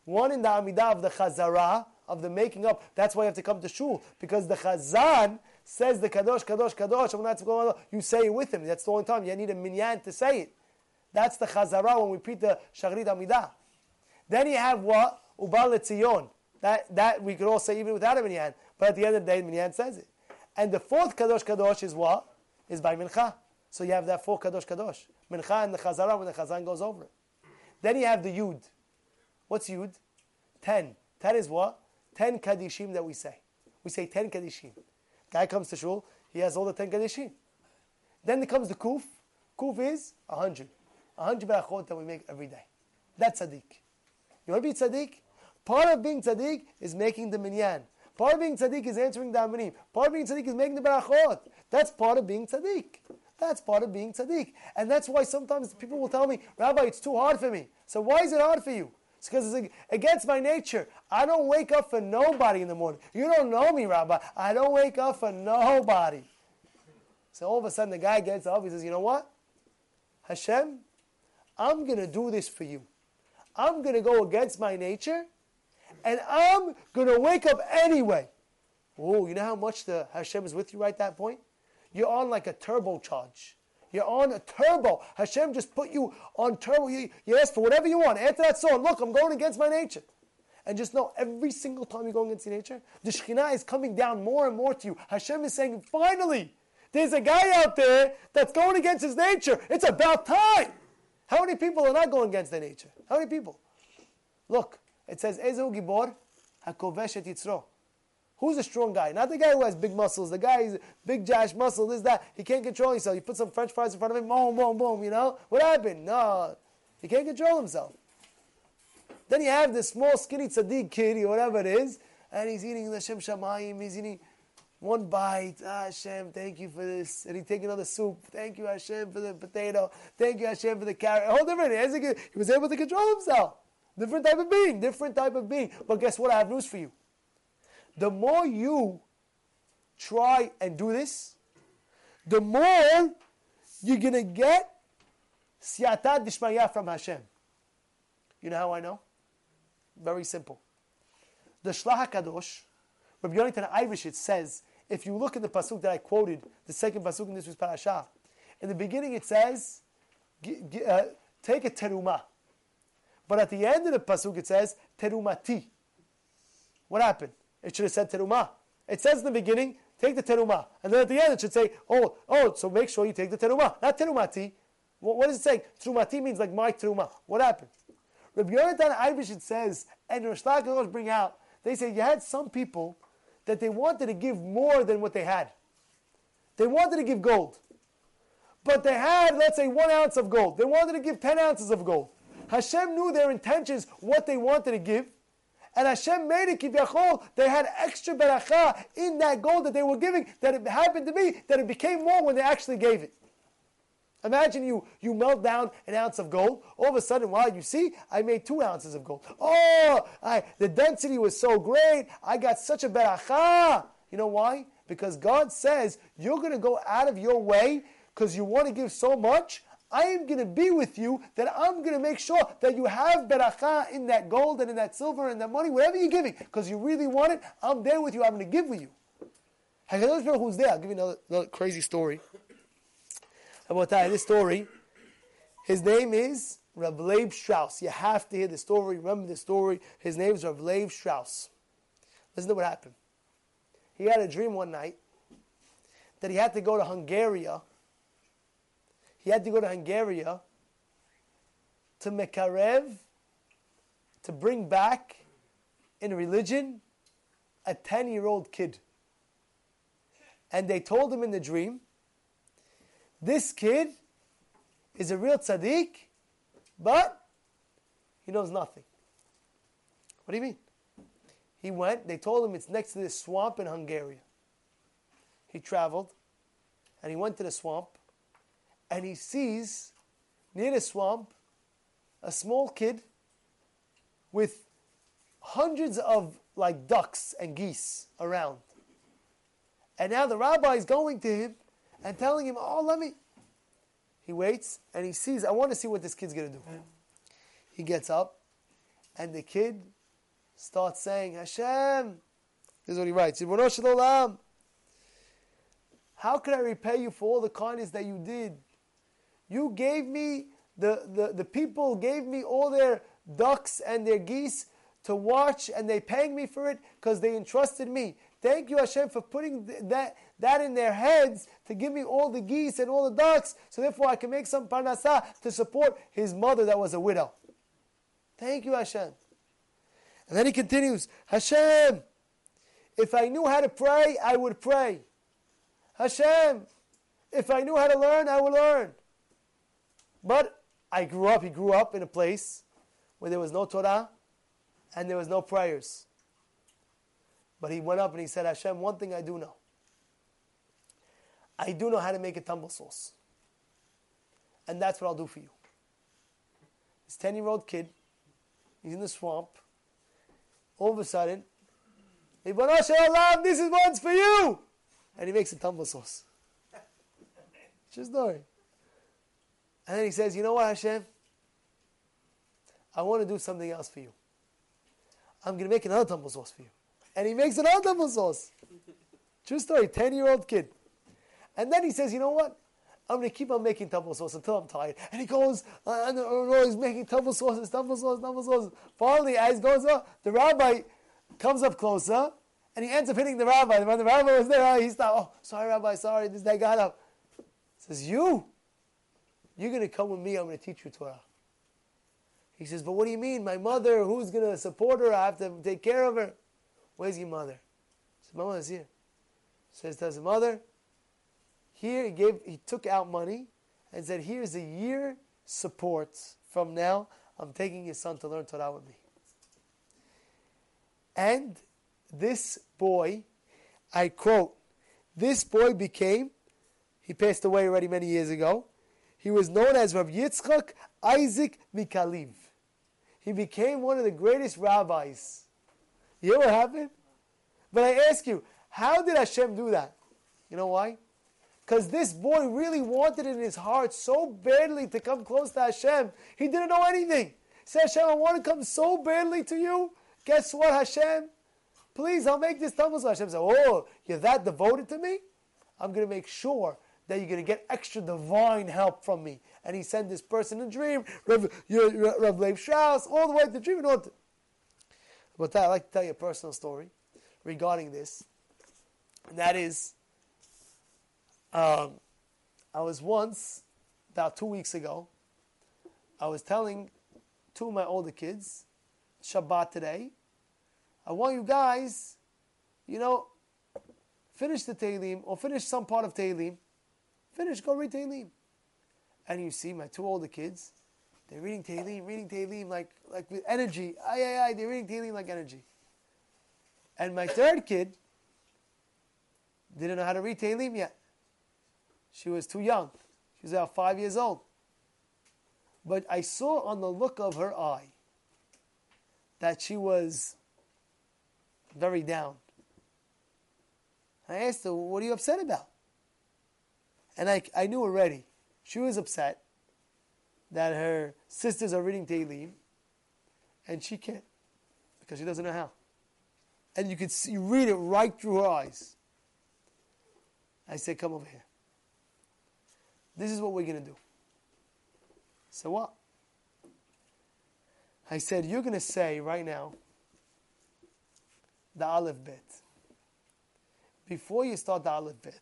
one in the Amidah of the Chazara, of the making up. That's why you have to come to Shul, because the Chazan says the Kadosh, Kadosh, Kadosh, you say it with him. That's the only time you need a minyan to say it. That's the Chazara when we repeat the Shachrit Amidah. Then you have what? Uva Letzion. That, that we could all say even without a minyan. But at the end of the day, minyan says it. And the fourth Kadosh Kadosh is what? Is by Mincha. So you have that four Kadosh Kadosh. Mincha and the Chazara when the Chazan goes over. Then you have the Yud. What's Yud? Ten. Ten is what? Ten Kadishim that we say. We say ten Kadishim. Guy comes to Shul, he has all the ten Kadishim. Then there comes the Kuf. Kuf is a hundred. A hundred berachot that we make every day. That's tzaddik. You want to be tzaddik? Part of being tzaddik is making the minyan. Part of being tzaddik is answering the amanim. Part of being tzaddik is making the berachot. That's part of being tzaddik. That's part of being tzaddik. And that's why sometimes people will tell me, Rabbi, it's too hard for me. So why is it hard for you? It's because it's against my nature. I don't wake up for nobody in the morning. You don't know me, Rabbi. I don't wake up for nobody. So all of a sudden the guy gets up, he says, you know what? Hashem, I'm going to do this for you. I'm going to go against my nature, and I'm going to wake up anyway. Oh, you know how much the Hashem is with you right at that point? You're on like a turbocharge. You're on a turbo. Hashem just put you on turbo. You, you ask for whatever you want. After that song, look, I'm going against my nature. And just know every single time you're going against your nature, the Shekhinah is coming down more and more to you. Hashem is saying, finally, there's a guy out there that's going against his nature. It's about time. How many people are not going against their nature? How many people? Look, it says, Ezehu Gibor HaKovesh Yitzro. Who's a strong guy? Not the guy who has big muscles. The guy is big Josh muscle, this, that. He can't control himself. You put some french fries in front of him, boom, boom, boom, you know? What happened? No. He can't control himself. Then you have this small, skinny tzaddik kid, or whatever it is, and he's eating the Shem Shamayim, he's eating one bite. Ah, Hashem, thank you for this. And he take another soup. Thank you, Hashem, for the potato. Thank you, Hashem, for the carrot. Whole different. He was able to control himself. Different type of being. Different type of being. But guess what? I have news for you the more you try and do this, the more you're going to get siyata dishmaya from Hashem. You know how I know? Very simple. The Shelah HaKadosh, Rabbi Yonatan Irish, it says, if you look at the pasuk that I quoted, the second pasuk in this was parasha, in the beginning it says, uh, take a teruma. But at the end of the pasuk it says, terumati. What happened? It should have said terumah. It says in the beginning, take the terumah. And then at the end it should say, oh, oh, so make sure you take the terumah. Not terumati. What, what is it saying? Terumati means like my truma. What happened? Rabbi Yonatan Eibeshitz says, and Rosh bring out, they say you had some people that they wanted to give more than what they had. They wanted to give gold. But they had, let's say, one ounce of gold. They wanted to give 10 ounces of gold. Hashem knew their intentions, what they wanted to give. And Hashem made it kivyachol. They had extra beracha in that gold that they were giving. That it happened to me that it became more when they actually gave it. Imagine you you melt down an ounce of gold. All of a sudden, wow, you see, I made two ounces of gold. Oh, I, the density was so great. I got such a beracha. You know why? Because God says you're going to go out of your way because you want to give so much. I am going to be with you, that I'm going to make sure that you have beracha in that gold and in that silver and that money, whatever you're giving, because you really want it. I'm there with you. I'm going to give with you. who's there. I'll give you another, another crazy story about that. This story, his name is Rav Leib Sarah's. You have to hear the story. Remember the story. His name is Rav Leib Sarah's. Listen to what happened. He had a dream one night that he had to go to Hungary he had to go to Hungary to Mekarev, to bring back in religion a 10 year old kid. And they told him in the dream, this kid is a real tzaddik, but he knows nothing. What do you mean? He went, they told him it's next to this swamp in Hungary. He traveled, and he went to the swamp, and he sees near the swamp a small kid with hundreds of like ducks and geese around. And now the rabbi is going to him and telling him, Oh, let me. He waits and he sees, I want to see what this kid's going to do. He gets up and the kid starts saying, Hashem. This is what he writes. How can I repay you for all the kindness that you did? You gave me, the, the, the people gave me all their ducks and their geese to watch, and they paying me for it because they entrusted me. Thank you, Hashem, for putting that, that in their heads to give me all the geese and all the ducks, so therefore I can make some parnasa to support his mother that was a widow. Thank you, Hashem. And then he continues, Hashem, if I knew how to pray, I would pray. Hashem, if I knew how to learn, I would learn. But I grew up, he grew up in a place where there was no Torah and there was no prayers. But he went up and he said, Hashem, one thing I do know. I do know how to make a tumble sauce. And that's what I'll do for you. This 10 year old kid, he's in the swamp. All of a sudden, this is one's for you! And he makes a tumble sauce. Just story. And then he says, You know what, Hashem? I want to do something else for you. I'm going to make another tumble sauce for you. And he makes another tumble sauce. True story, 10 year old kid. And then he says, You know what? I'm going to keep on making tumble sauce until I'm tired. And he goes, and he's making tumble sauces, tumble sauce, tumble sauce. Finally, as he goes up, the rabbi comes up closer and he ends up hitting the rabbi. When the rabbi was there, he stopped. Oh, sorry, rabbi, sorry. This guy got up. He says, You? You're going to come with me, I'm going to teach you Torah. He says, But what do you mean? My mother, who's going to support her? I have to take care of her. Where's your mother? He said, My mother's here. He says to his mother, here he gave he took out money and said, Here's a year support from now. I'm taking your son to learn Torah with me. And this boy, I quote, this boy became, he passed away already many years ago, he was known as Rav Yitzchak Isaac Mikaliv. He became one of the greatest rabbis. You know what happened? But I ask you, how did Hashem do that? You know why? Because this boy really wanted in his heart so badly to come close to Hashem. He didn't know anything. He said, Hashem, I want to come so badly to you. Guess what, Hashem? Please, I'll make this tumble. So Hashem said, Oh, you're that devoted to me? I'm going to make sure that you're going to get extra divine help from me. And he sent this person a dream, Rev, Rev Leib Sarah's, all the way to the dream. And But that, I'd like to tell you a personal story regarding this. And that is, um, I was once about two weeks ago, I was telling two of my older kids, Shabbat today, I want you guys, you know, finish the Tehillim or finish some part of Tehillim. Finish, go read Tehillim. And you see my two older kids, they're reading Tehillim, reading Tehillim like, like with energy. Ay, ay, ay, they're reading Tehillim like energy. And my third kid didn't know how to read Tehillim yet. She was too young. She was about five years old. But I saw on the look of her eye that she was very down. I asked her, What are you upset about? And I, I knew already. She was upset that her sisters are reading Tehillim and she can't because she doesn't know how. And you could see, read it right through her eyes. I said, Come over here. This is what we're going to do. So what? I said, You're going to say right now the Aleph bit. Before you start the Aleph Bet,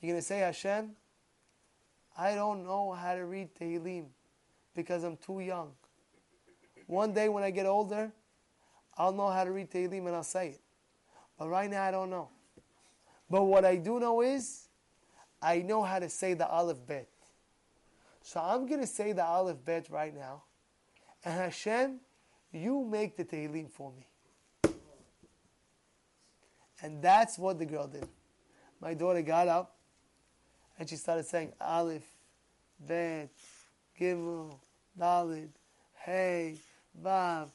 you're going to say, Hashem, I don't know how to read Tehillim because I'm too young. One day when I get older, I'll know how to read Tehillim and I'll say it. But right now I don't know. But what I do know is, I know how to say the Aleph Bet. So I'm going to say the Aleph Bet right now. And Hashem, you make the Tehillim for me. And that's what the girl did. My daughter got up and she started saying Aleph, Bet, Gimel, Dalid, Hey, Vav,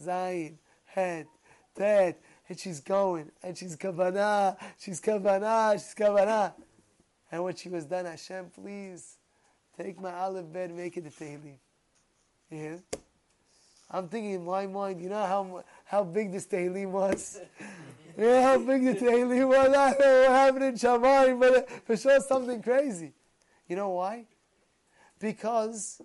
Zayin, Het, Tet. And she's going and she's Kavanah, she's Kavanah, she's Kavanah. And when she was done, Hashem, please take my Aleph Bet, make it a Tehillim. Yeah? I'm thinking in my mind, you know how how big this Tehillim was? yeah, how big the Tehillim was? Know what happened in Shamayim, but for sure something crazy. You know why? Because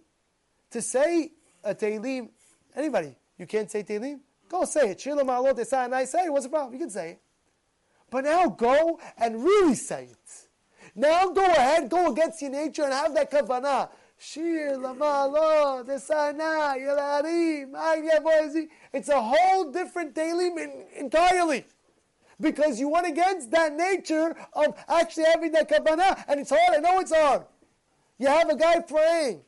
to say a Tehillim, anybody, you can't say Tehillim? Go say it. Shila Ma'alot Esai, and I say it. What's the problem? You can say it. But now go and really say it. Now go ahead, go against your nature and have that kavanah. Shir lamalo desana yelarim It's a whole different daily entirely. Because you went against that nature of actually having that kavanah, and it's hard. I know it's hard. You have a guy praying.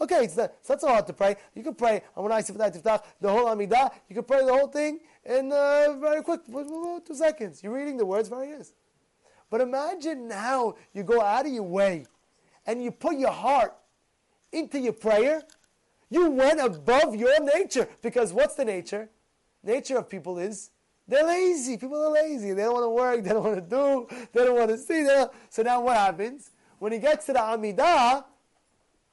Okay, it's, not, it's not so hard to pray. You can pray on when I say the whole Amidah. You can pray the whole thing in uh, very quick, two seconds. You're reading the words, very easy. But imagine now you go out of your way and you put your heart into your prayer. You went above your nature. Because what's the nature? Nature of people is they're lazy. People are lazy. They don't want to work. They don't want to do. They don't want to see. So now what happens? When he gets to the Amidah,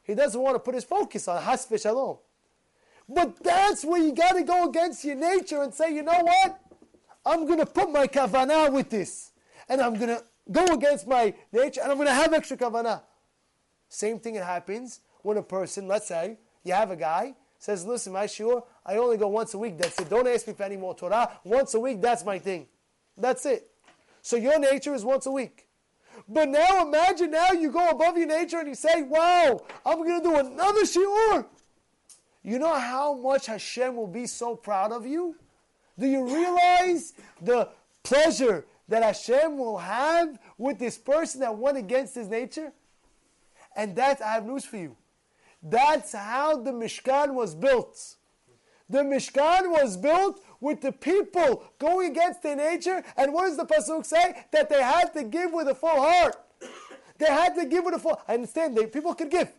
he doesn't want to put his focus on Has Shalom. But that's where you got to go against your nature and say, you know what? I'm going to put my kavanah with this. And I'm going to go against my nature and I'm going to have extra kavanah. Same thing it happens when a person, let's say, you have a guy, says, listen, my shiur, I only go once a week, that's it. Don't ask me for any more Torah. Once a week, that's my thing. That's it. So your nature is once a week. But now imagine now you go above your nature and you say, wow, I'm going to do another shiur. You know how much Hashem will be so proud of you? Do you realize the pleasure that Hashem will have with this person that went against his nature? And that, I have news for you. That's how the Mishkan was built. The Mishkan was built with the people going against their nature. And what does the Pasuk say? That they had to give with a full heart. They had to give with a full I understand, they, people could give.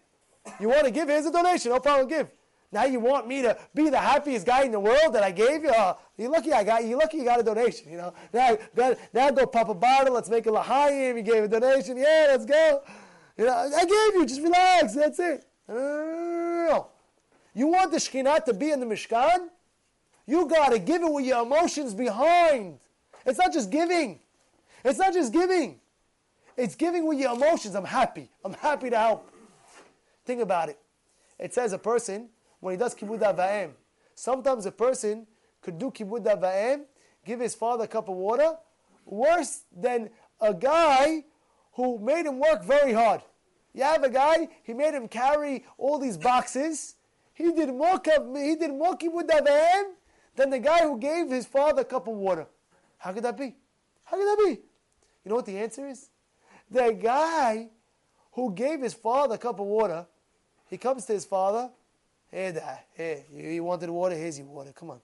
You want to give? Here's a donation. No problem, give. Now you want me to be the happiest guy in the world that I gave you? Oh, you're lucky I got you. Lucky you got a donation. You know. Now, now, now go pop a bottle. Let's make a lahayim. You gave a donation. Yeah, let's go. You know, I gave you. Just relax. That's it. No. You want the Shekhinah to be in the Mishkan? You got to give it with your emotions behind. It's not just giving. It's not just giving. It's giving with your emotions. I'm happy. I'm happy to help. Think about it. It says a person when he does kibbud avayim. Sometimes a person could do kibbud avayim, give his father a cup of water, worse than a guy who made him work very hard. You have a guy, he made him carry all these boxes. He did more, he did more avayim than the guy who gave his father a cup of water. How could that be? How could that be? You know what the answer is? The guy who gave his father a cup of water, he comes to his father, hey dad, hey, you wanted water, here's your water, come on.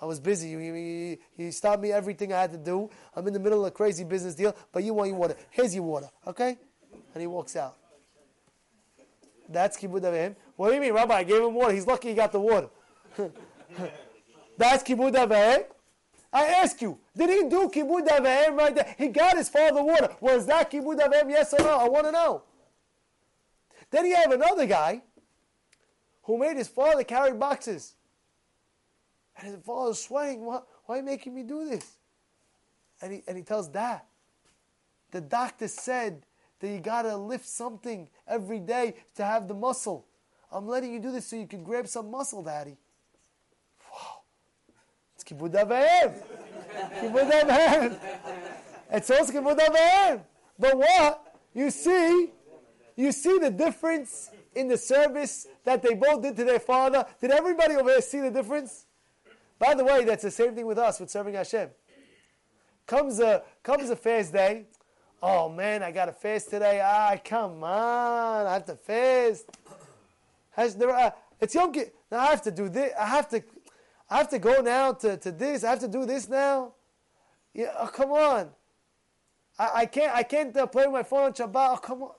I was busy. You, you, you, stopped me everything I had to do. I'm in the middle of a crazy business deal, but you want your water. Here's your water, okay? And he walks out. That's kibbud avim. What do you mean, Rabbi? I gave him water. He's lucky he got the water. That's kibbud avim. I ask you, did he do kibbud avim right there? He got his father water. Was that kibbud avim? Yes or no? I want to know. Then you have another guy who made his father carry boxes. And his father's sweating, why, why are you making me do this? And he, and he tells dad, the doctor said that you got to lift something every day to have the muscle. I'm letting you do this so you can grab some muscle, daddy. Wow. It's kibbud avayim. kibbud avayim. It's also kibbud avayim. But what? You see, you see the difference in the service that they both did to their father. Did everybody over there see the difference? By the way, that's the same thing with us with serving Hashem. Comes a comes a fast day. Oh man, I got to fast today. Ah, come on, I have to fast. Has there? Uh, it's Yom Kippur. Now I have to do this. I have to. I have to go now to, to this. I have to do this now. Yeah, oh, come on. I, I can't. I can't uh, play my phone on Shabbat. Oh, come on.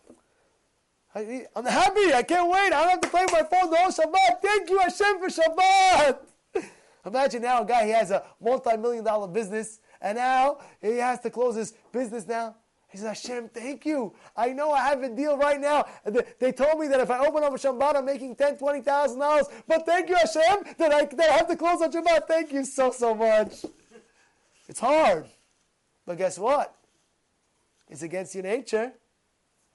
I, am happy. I can't wait. I don't have to play with my phone the whole Shabbat. Thank you, Hashem, for Shabbat. Imagine now a guy, he has a multi-million dollar business, and now he has to close his business now. He says, Hashem, thank you. I know I have a deal right now. They told me that if I open up a Shabbat, I'm making ten, twenty thousand dollars. But thank you, Hashem, that I, that I have to close on Shabbat. Thank you so, so much. It's hard. But guess what? It's against your nature.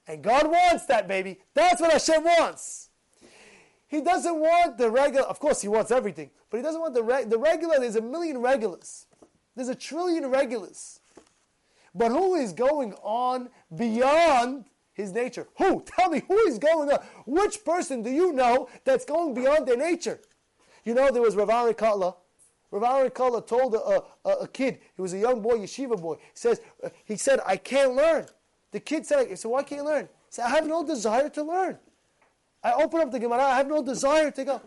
And God wants that, baby. That's what Hashem wants. He doesn't want the regular, of course, he wants everything, but he doesn't want the, reg, the regular. There's a million regulars, there's a trillion regulars. But who is going on beyond his nature? Who? Tell me, who is going on? Which person do you know that's going beyond their nature? You know, there was Rav Aharon Kotler. Rav Kotler told a, a, a, kid, he was a young boy, yeshiva boy, he, says, he said, I can't learn. The kid said, said, why can't you learn? He said, I have no desire to learn. I open up the Gemara, I have no desire to go.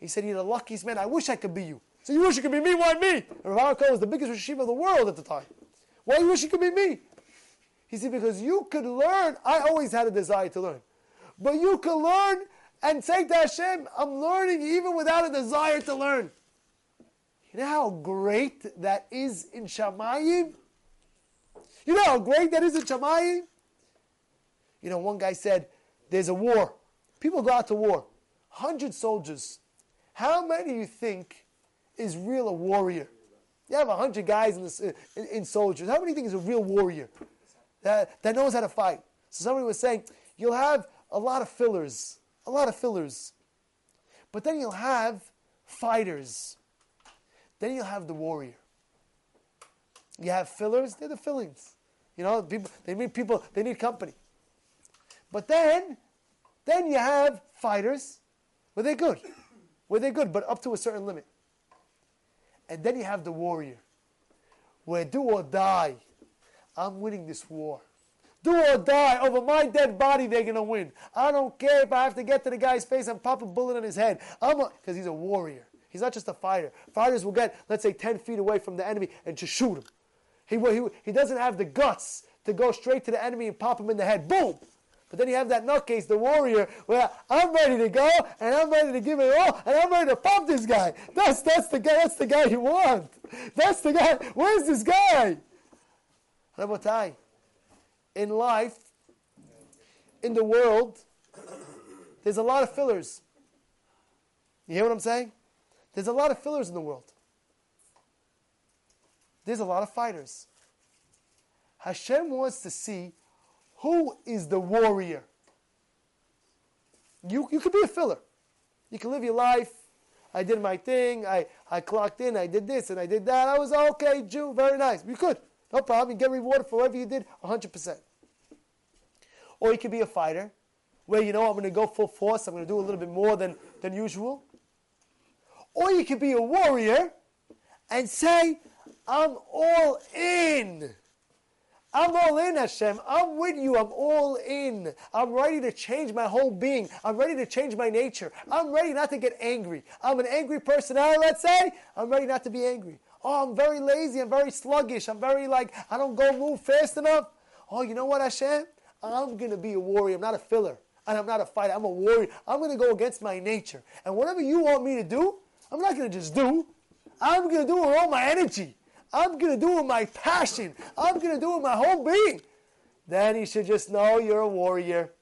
He said, You're the luckiest man. I wish I could be you. So you wish you could be me? Why me? And Rav was the biggest yeshiva of the world at the time. Why do you wish you could be me? He said, Because you could learn. I always had a desire to learn. But you could learn and say to Hashem, I'm learning even without a desire to learn. You know how great that is in Shamayim? You know how great that is in Shamayim? You know, one guy said, There's a war. People go out to war. 100 soldiers. How many you think is real a warrior? You have 100 guys in, in, in soldiers. How many think is a real warrior that, that knows how to fight? So somebody was saying, you'll have a lot of fillers, a lot of fillers. But then you'll have fighters. Then you'll have the warrior. You have fillers, they're the fillings. You know, people they need people, they need company. But then then you have fighters where they're good. Where they're good, but up to a certain limit. And then you have the warrior, where do or die, I'm winning this war. Do or die, over my dead body, they're going to win. I don't care if I have to get to the guy's face and pop a bullet in his head. I'm Because he's a warrior. He's not just a fighter. Fighters will get, let's say, 10 feet away from the enemy and just shoot him. He, he, he doesn't have the guts to go straight to the enemy and pop him in the head. Boom! But then you have that nutcase, the warrior, where I'm ready to go and I'm ready to give it all and I'm ready to pump this guy. That's that's the guy. That's the guy you want. That's the guy. Where's this guy? Rabotai, in life, in the world, there's a lot of fillers. You hear what I'm saying? There's a lot of fillers in the world. There's a lot of fighters. Hashem wants to see who is the warrior? You, you could be a filler. You can live your life. I did my thing. I, I clocked in. I did this and I did that. I was okay, Jew. Very nice. You could. No problem. You get rewarded for whatever you did 100%. Or you could be a fighter. where you know I'm going to go full force, I'm going to do a little bit more than, than usual. Or you could be a warrior and say, I'm all in. I'm all in, Hashem. I'm with you. I'm all in. I'm ready to change my whole being. I'm ready to change my nature. I'm ready not to get angry. I'm an angry personality, let's say. I'm ready not to be angry. Oh, I'm very lazy. I'm very sluggish. I'm very like, I don't go move fast enough. Oh, you know what, Hashem? I'm going to be a warrior. I'm not a filler. And I'm not a fighter. I'm a warrior. I'm going to go against my nature. And whatever you want me to do, I'm not going to just do. I'm going to do it with all my energy. I'm going to do it with my passion. I'm going to do it with my whole being. Then you should just know you're a warrior.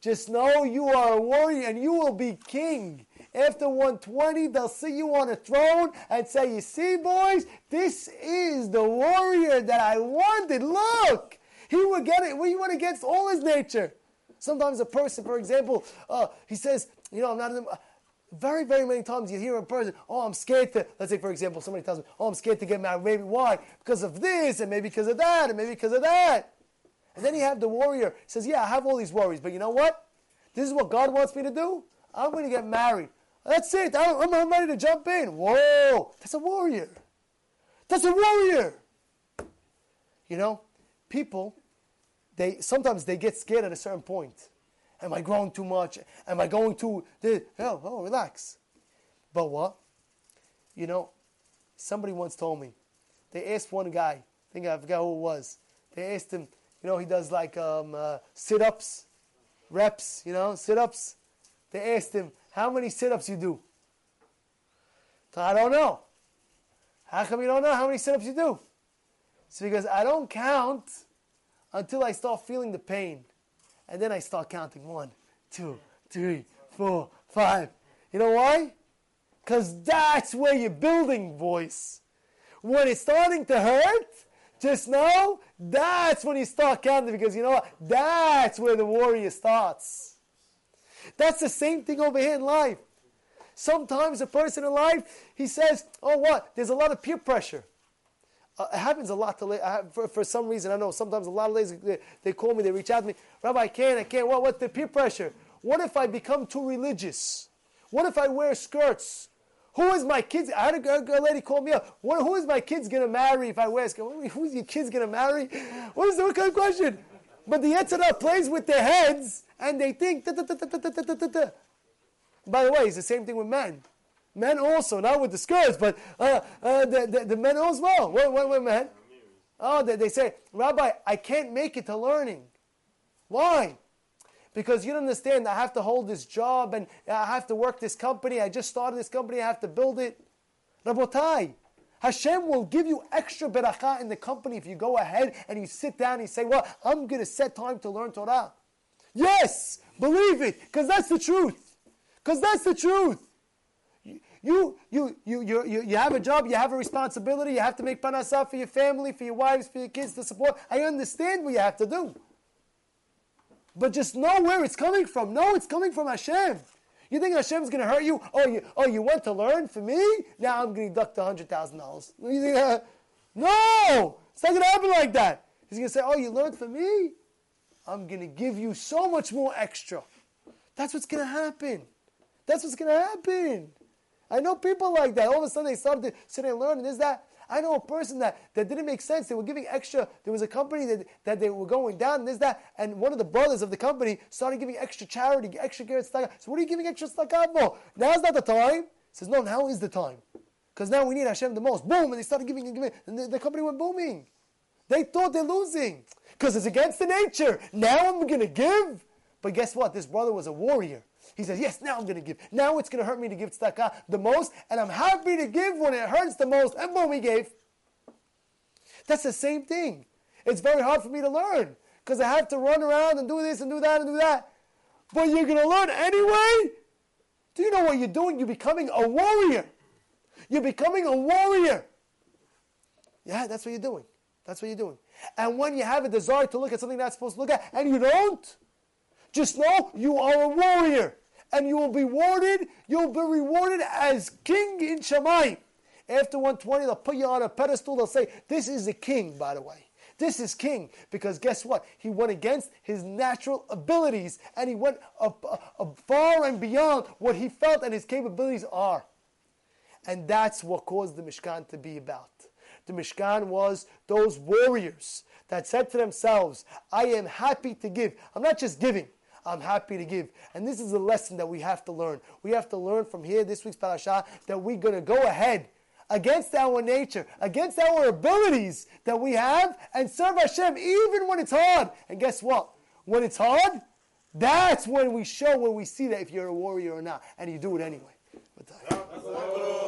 Just know you are a warrior and you will be king. After 120, they'll see you on a throne and say, You see, boys, this is the warrior that I wanted. Look, he would get it. He went against all his nature. Sometimes a person, for example, uh, he says, You know, I'm not. Very, very many times you hear a person, oh, I'm scared to, let's say, for example, somebody tells me, oh, I'm scared to get married. Maybe why? Because of this, and maybe because of that, and maybe because of that. And then you have the warrior says, yeah, I have all these worries, but you know what? This is what God wants me to do. I'm going to get married. That's it. I'm, I'm ready to jump in. Whoa, that's a warrior. That's a warrior. You know, people, they sometimes they get scared at a certain point. Am I growing too much? Am I going too? Oh, oh, relax. But what? You know, somebody once told me. They asked one guy. I think I forgot who it was. They asked him. You know, he does like um, uh, sit-ups, reps. You know, sit-ups. They asked him, "How many sit-ups you do?" I don't know. How come you don't know how many sit-ups you do? It's because I don't count until I start feeling the pain. And then I start counting one, two, three, four, five. You know why? Because that's where you're building voice. When it's starting to hurt, just know that's when you start counting because you know what? That's where the warrior starts. That's the same thing over here in life. Sometimes a person in life, he says, oh, what? There's a lot of peer pressure. Uh, it happens a lot to for, for some reason. I know sometimes a lot of ladies they, they, call me, they reach out to me, Rabbi, I can't, I can't. What? What's the peer pressure? What if I become too religious? What if I wear skirts? Who is my kids? I had a, a lady call me up. What, who is my kids gonna marry if I wear skirts? Who's your kids gonna marry? What is the what kind of question? But the answer plays with their heads and they think. By the way, it's the same thing with men. Men also, not with the skirts, but uh, uh, the, the, the, men as well. What, what, what men? Oh, they, they say, Rabbi, I can't make it to learning. Why? Because you don't understand, I have to hold this job and I have to work this company. I just started this company, I have to build it. Rabotai, Hashem will give you extra beracha in the company if you go ahead and you sit down and you say, Well, I'm going to set time to learn Torah. Yes, believe it, because that's the truth. Because that's the truth. You, you, you, you, you, have a job, you have a responsibility, you have to make parnasa for your family, for your wives, for your kids to support. I understand what you have to do. But just know where it's coming from. No, it's coming from Hashem. You think Hashem's going to hurt you? Oh, you, oh, you went to learn for me? Now I'm going to deduct $100,000. You think, uh, no, it's not going to happen like that. He's going to say, oh, you learned for me? I'm going to give you so much more extra. That's what's going to happen. That's what's going to happen. I know people like that. All of a sudden they started to sit and learn and is that. I know a person that, that didn't make sense. They were giving extra. There was a company that, that they were going down and this, that. And one of the brothers of the company started giving extra charity, extra care. So what are you giving extra tzedakah for? Now's not the time. He says, no, now is the time. Because now we need Hashem the most. Boom. And they started giving and giving. And the, the company went booming. They thought they're losing. Because it's against the nature. Now I'm going to give. But guess what? This brother was a warrior. He says, Yes, now I'm going to give. Now it's going to hurt me to give tzedakah the most, and I'm happy to give when it hurts the most. And boom, he gave. That's the same thing. It's very hard for me to learn because I have to run around and do this and do that and do that. But you're going to learn anyway? Do you know what you're doing? You're becoming a warrior. You're becoming a warrior. Yeah, that's what you're doing. That's what you're doing. And when you have a desire to look at something that's supposed to look at and you don't, just know you are a warrior and you will be rewarded. You'll be rewarded as king in Shamayim. After 120, they'll put you on a pedestal. They'll say, This is the king, by the way. This is king. Because guess what? He went against his natural abilities and he went up, up far and beyond what he felt and his capabilities are. And that's what caused the Mishkan to be about. The Mishkan was those warriors that said to themselves, I am happy to give. I'm not just giving, I'm happy to give. And this is a lesson that we have to learn. We have to learn from here, this week's parasha, that we're going to go ahead against our nature, against our abilities that we have, and serve Hashem even when it's hard. And guess what? When it's hard, that's when we show, when we see that if you're a warrior or not, and you do it anyway. Uh,